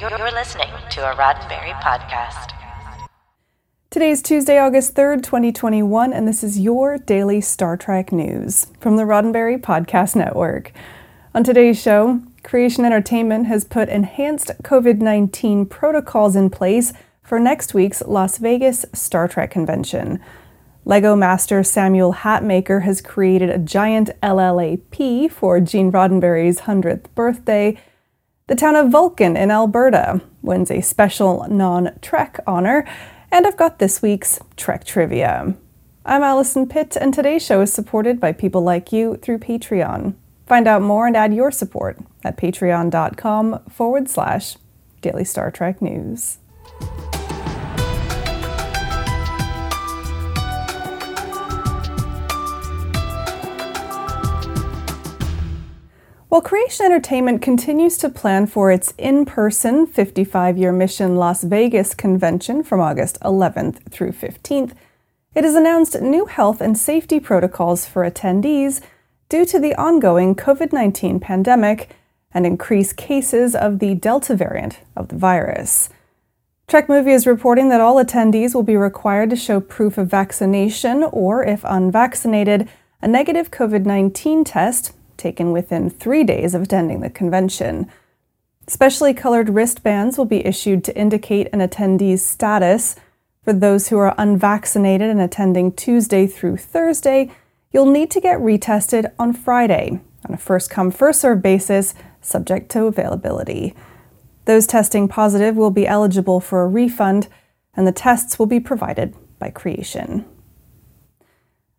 You're listening to a Roddenberry podcast. Today is Tuesday, August 3rd, 2021, and this is your daily Star Trek news from the Roddenberry Podcast Network. On today's show, Creation Entertainment has put enhanced COVID 19 protocols in place for next week's Las Vegas Star Trek convention. Lego master Samuel Hatmaker has created a giant LLAP for Gene Roddenberry's 100th birthday. The town of Vulcan in Alberta wins a special non Trek honor. And I've got this week's Trek trivia. I'm Allison Pitt, and today's show is supported by people like you through Patreon. Find out more and add your support at patreon.com forward slash daily Star Trek news. While Creation Entertainment continues to plan for its in person 55 year mission Las Vegas convention from August 11th through 15th, it has announced new health and safety protocols for attendees due to the ongoing COVID 19 pandemic and increased cases of the Delta variant of the virus. Trek Movie is reporting that all attendees will be required to show proof of vaccination or, if unvaccinated, a negative COVID 19 test taken within three days of attending the convention. Specially colored wristbands will be issued to indicate an attendee's status. For those who are unvaccinated and attending Tuesday through Thursday, you'll need to get retested on Friday on a first come, first served basis, subject to availability. Those testing positive will be eligible for a refund, and the tests will be provided by Creation.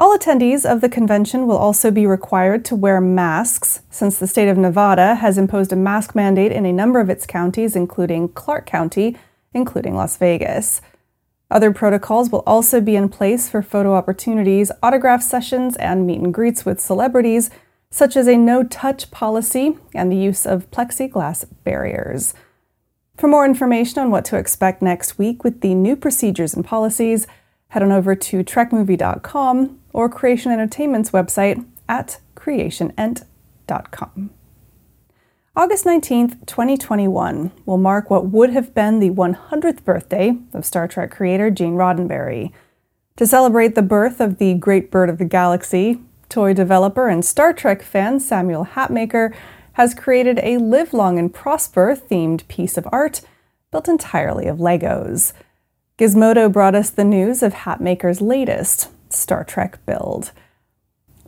All attendees of the convention will also be required to wear masks, since the state of Nevada has imposed a mask mandate in a number of its counties, including Clark County, including Las Vegas. Other protocols will also be in place for photo opportunities, autograph sessions, and meet and greets with celebrities, such as a no touch policy and the use of plexiglass barriers. For more information on what to expect next week with the new procedures and policies, head on over to trekmovie.com or Creation Entertainment's website at creationent.com. August 19th, 2021 will mark what would have been the 100th birthday of Star Trek creator Gene Roddenberry. To celebrate the birth of the great bird of the galaxy, toy developer and Star Trek fan Samuel Hatmaker has created a Live Long and Prosper themed piece of art built entirely of Legos. Gizmodo brought us the news of Hatmaker's latest, Star Trek build.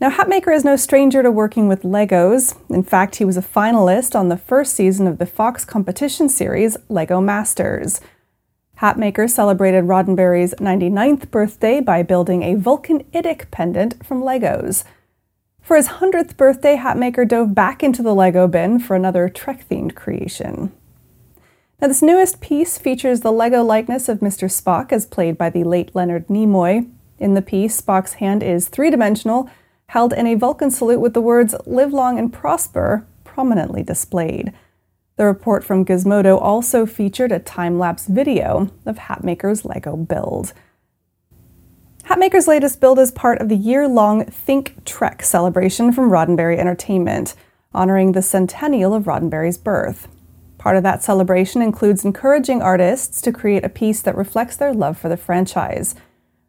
Now, Hatmaker is no stranger to working with Legos. In fact, he was a finalist on the first season of the Fox competition series Lego Masters. Hatmaker celebrated Roddenberry's 99th birthday by building a Vulcan Idic pendant from Legos. For his 100th birthday, Hatmaker dove back into the Lego bin for another Trek themed creation. Now, this newest piece features the Lego likeness of Mr. Spock as played by the late Leonard Nimoy, in the piece, Spock's hand is three dimensional, held in a Vulcan salute with the words Live Long and Prosper prominently displayed. The report from Gizmodo also featured a time lapse video of Hatmaker's Lego build. Hatmaker's latest build is part of the year long Think Trek celebration from Roddenberry Entertainment, honoring the centennial of Roddenberry's birth. Part of that celebration includes encouraging artists to create a piece that reflects their love for the franchise.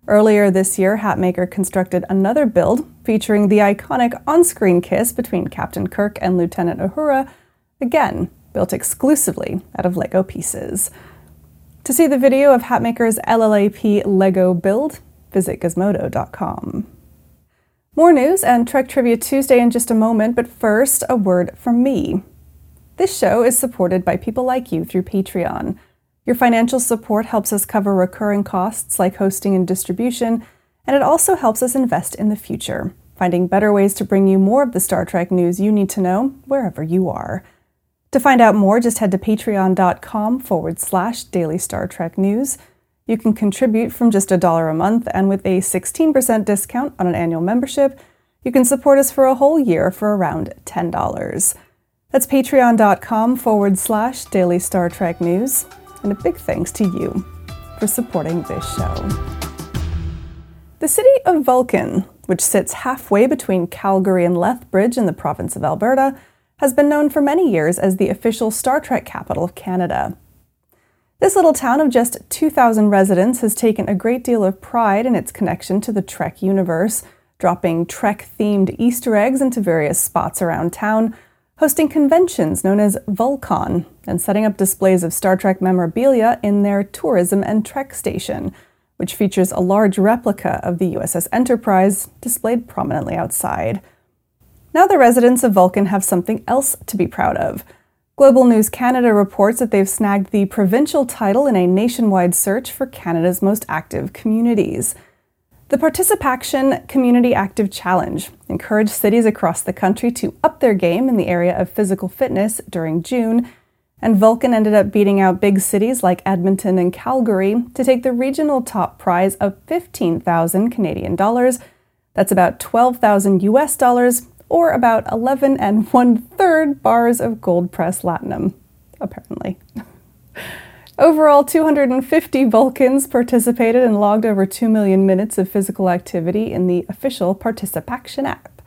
Earlier this year, Hatmaker constructed another build featuring the iconic on screen kiss between Captain Kirk and Lieutenant Uhura, again built exclusively out of Lego pieces. To see the video of Hatmaker's LLAP Lego build, visit gizmodo.com. More news and Trek Trivia Tuesday in just a moment, but first, a word from me. This show is supported by people like you through Patreon. Your financial support helps us cover recurring costs like hosting and distribution, and it also helps us invest in the future, finding better ways to bring you more of the Star Trek news you need to know wherever you are. To find out more, just head to patreon.com forward slash daily Star Trek news. You can contribute from just a dollar a month, and with a 16% discount on an annual membership, you can support us for a whole year for around $10. That's patreon.com forward slash daily Star Trek news and a big thanks to you for supporting this show. The city of Vulcan, which sits halfway between Calgary and Lethbridge in the province of Alberta, has been known for many years as the official Star Trek capital of Canada. This little town of just 2,000 residents has taken a great deal of pride in its connection to the Trek universe, dropping Trek themed Easter eggs into various spots around town, hosting conventions known as Vulcon, and setting up displays of Star Trek memorabilia in their tourism and Trek station, which features a large replica of the USS Enterprise displayed prominently outside. Now the residents of Vulcan have something else to be proud of. Global News Canada reports that they've snagged the provincial title in a nationwide search for Canada's most active communities. The Participaction Community Active Challenge encouraged cities across the country to up their game in the area of physical fitness during June, and Vulcan ended up beating out big cities like Edmonton and Calgary to take the regional top prize of 15,000 Canadian dollars. That's about 12,000 US dollars or about 11 and one third bars of gold pressed latinum, apparently. Overall, 250 Vulcans participated and logged over 2 million minutes of physical activity in the official Participaction app.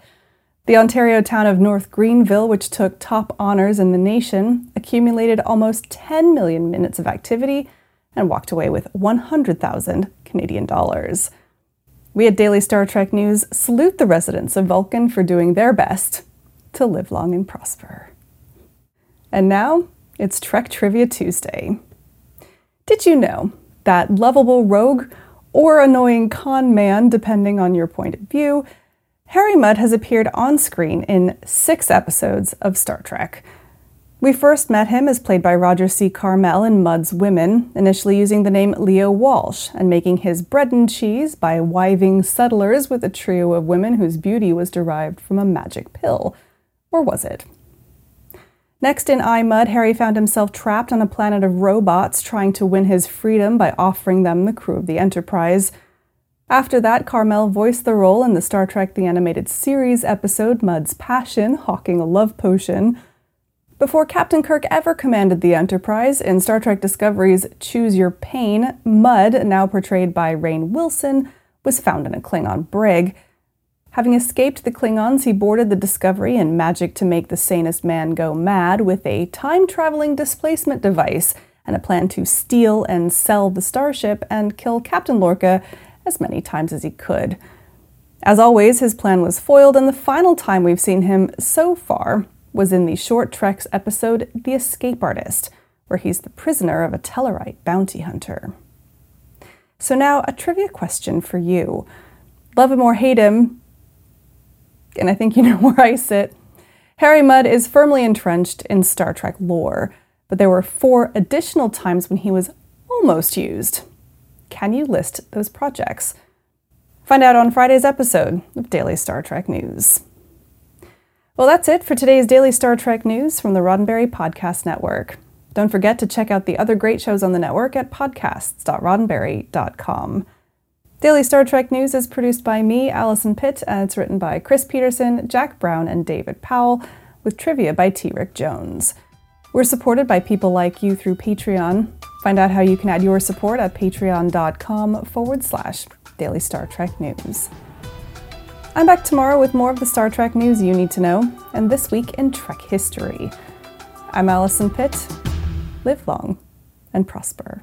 The Ontario town of North Grenville, which took top honors in the nation, accumulated almost 10 million minutes of activity and walked away with 100,000 Canadian dollars. We at Daily Star Trek News salute the residents of Vulcan for doing their best to live long and prosper. And now it's Trek Trivia Tuesday. Did you know that lovable rogue or annoying con man, depending on your point of view, Harry Mudd has appeared on screen in six episodes of Star Trek? We first met him as played by Roger C. Carmel in Mudd's Women, initially using the name Leo Walsh and making his bread and cheese by wiving settlers with a trio of women whose beauty was derived from a magic pill. Or was it? Next in I, Mudd, Harry found himself trapped on a planet of robots trying to win his freedom by offering them the crew of the Enterprise. After that, Carmel voiced the role in the Star Trek The Animated Series episode Mudd's Passion, hawking a love potion. Before Captain Kirk ever commanded the Enterprise, in Star Trek Discovery's Choose Your Pain, Mud, now portrayed by Rainn Wilson, was found in a Klingon brig. Having escaped the Klingons, he boarded the Discovery in magic to make the sanest man go mad with a time traveling displacement device and a plan to steal and sell the starship and kill Captain Lorca as many times as he could. As always, his plan was foiled, and the final time we've seen him so far was in the Short Treks episode The Escape Artist, where he's the prisoner of a Tellarite bounty hunter. So, now a trivia question for you. Love him or hate him, and I think you know where I sit. Harry Mudd is firmly entrenched in Star Trek lore, but there were four additional times when he was almost used. Can you list those projects? Find out on Friday's episode of Daily Star Trek News. Well, that's it for today's Daily Star Trek news from the Roddenberry Podcast Network. Don't forget to check out the other great shows on the network at podcasts.roddenberry.com. Daily Star Trek News is produced by me, Allison Pitt, and it's written by Chris Peterson, Jack Brown, and David Powell, with trivia by T. Rick Jones. We're supported by people like you through Patreon. Find out how you can add your support at patreon.com forward slash Daily Star Trek News. I'm back tomorrow with more of the Star Trek news you need to know, and this week in Trek history. I'm Allison Pitt. Live long and prosper.